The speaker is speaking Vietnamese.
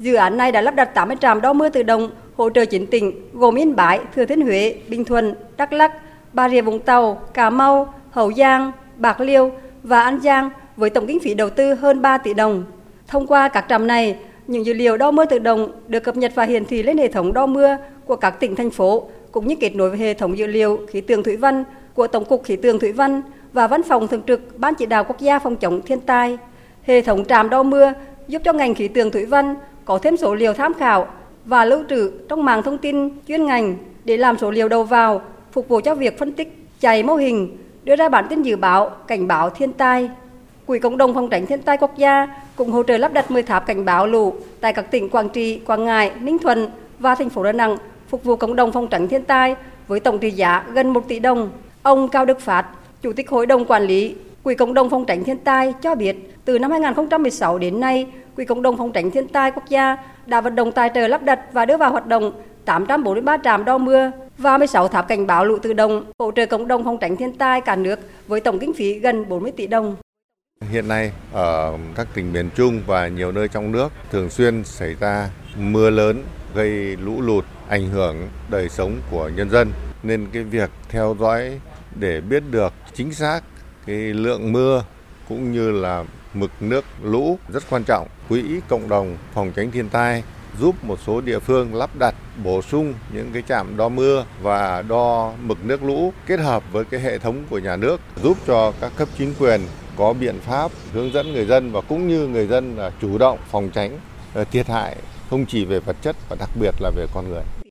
Dự án này đã lắp đặt 80 trạm đo mưa tự động hỗ trợ chín tỉnh gồm Yên Bái, Thừa Thiên Huế, Bình Thuận, Đắk Lắk, Bà Rịa Vũng Tàu, Cà Mau, Hậu Giang, Bạc Liêu và An Giang với tổng kinh phí đầu tư hơn 3 tỷ đồng. Thông qua các trạm này, những dữ liệu đo mưa tự động được cập nhật và hiển thị lên hệ thống đo mưa của các tỉnh thành phố cũng như kết nối với hệ thống dữ liệu khí tượng thủy văn của Tổng cục Khí tượng Thủy văn và Văn phòng Thường trực Ban chỉ đạo quốc gia phòng chống thiên tai. Hệ thống trạm đo mưa giúp cho ngành khí tượng thủy văn có thêm số liệu tham khảo và lưu trữ trong mạng thông tin chuyên ngành để làm số liệu đầu vào phục vụ cho việc phân tích, chạy mô hình, đưa ra bản tin dự báo, cảnh báo thiên tai. Quỹ cộng đồng phòng tránh thiên tai quốc gia cũng hỗ trợ lắp đặt 10 tháp cảnh báo lũ tại các tỉnh Quảng Trị, Quảng Ngãi, Ninh Thuận và thành phố Đà Nẵng phục vụ cộng đồng phòng tránh thiên tai với tổng trị giá gần 1 tỷ đồng. Ông Cao Đức Phát, Chủ tịch Hội đồng Quản lý Quỹ cộng đồng phòng tránh thiên tai cho biết từ năm 2016 đến nay, Quỹ cộng đồng phòng tránh thiên tai quốc gia đã vận động tài trợ lắp đặt và đưa vào hoạt động 843 trạm đo mưa và 16 tháp cảnh báo lũ tự động hỗ trợ cộng đồng phòng tránh thiên tai cả nước với tổng kinh phí gần 40 tỷ đồng. Hiện nay ở các tỉnh miền Trung và nhiều nơi trong nước thường xuyên xảy ra mưa lớn gây lũ lụt ảnh hưởng đời sống của nhân dân nên cái việc theo dõi để biết được chính xác cái lượng mưa cũng như là mực nước lũ rất quan trọng. Quỹ cộng đồng phòng tránh thiên tai giúp một số địa phương lắp đặt, bổ sung những cái trạm đo mưa và đo mực nước lũ kết hợp với cái hệ thống của nhà nước, giúp cho các cấp chính quyền có biện pháp hướng dẫn người dân và cũng như người dân là chủ động phòng tránh ờ, thiệt hại không chỉ về vật chất và đặc biệt là về con người.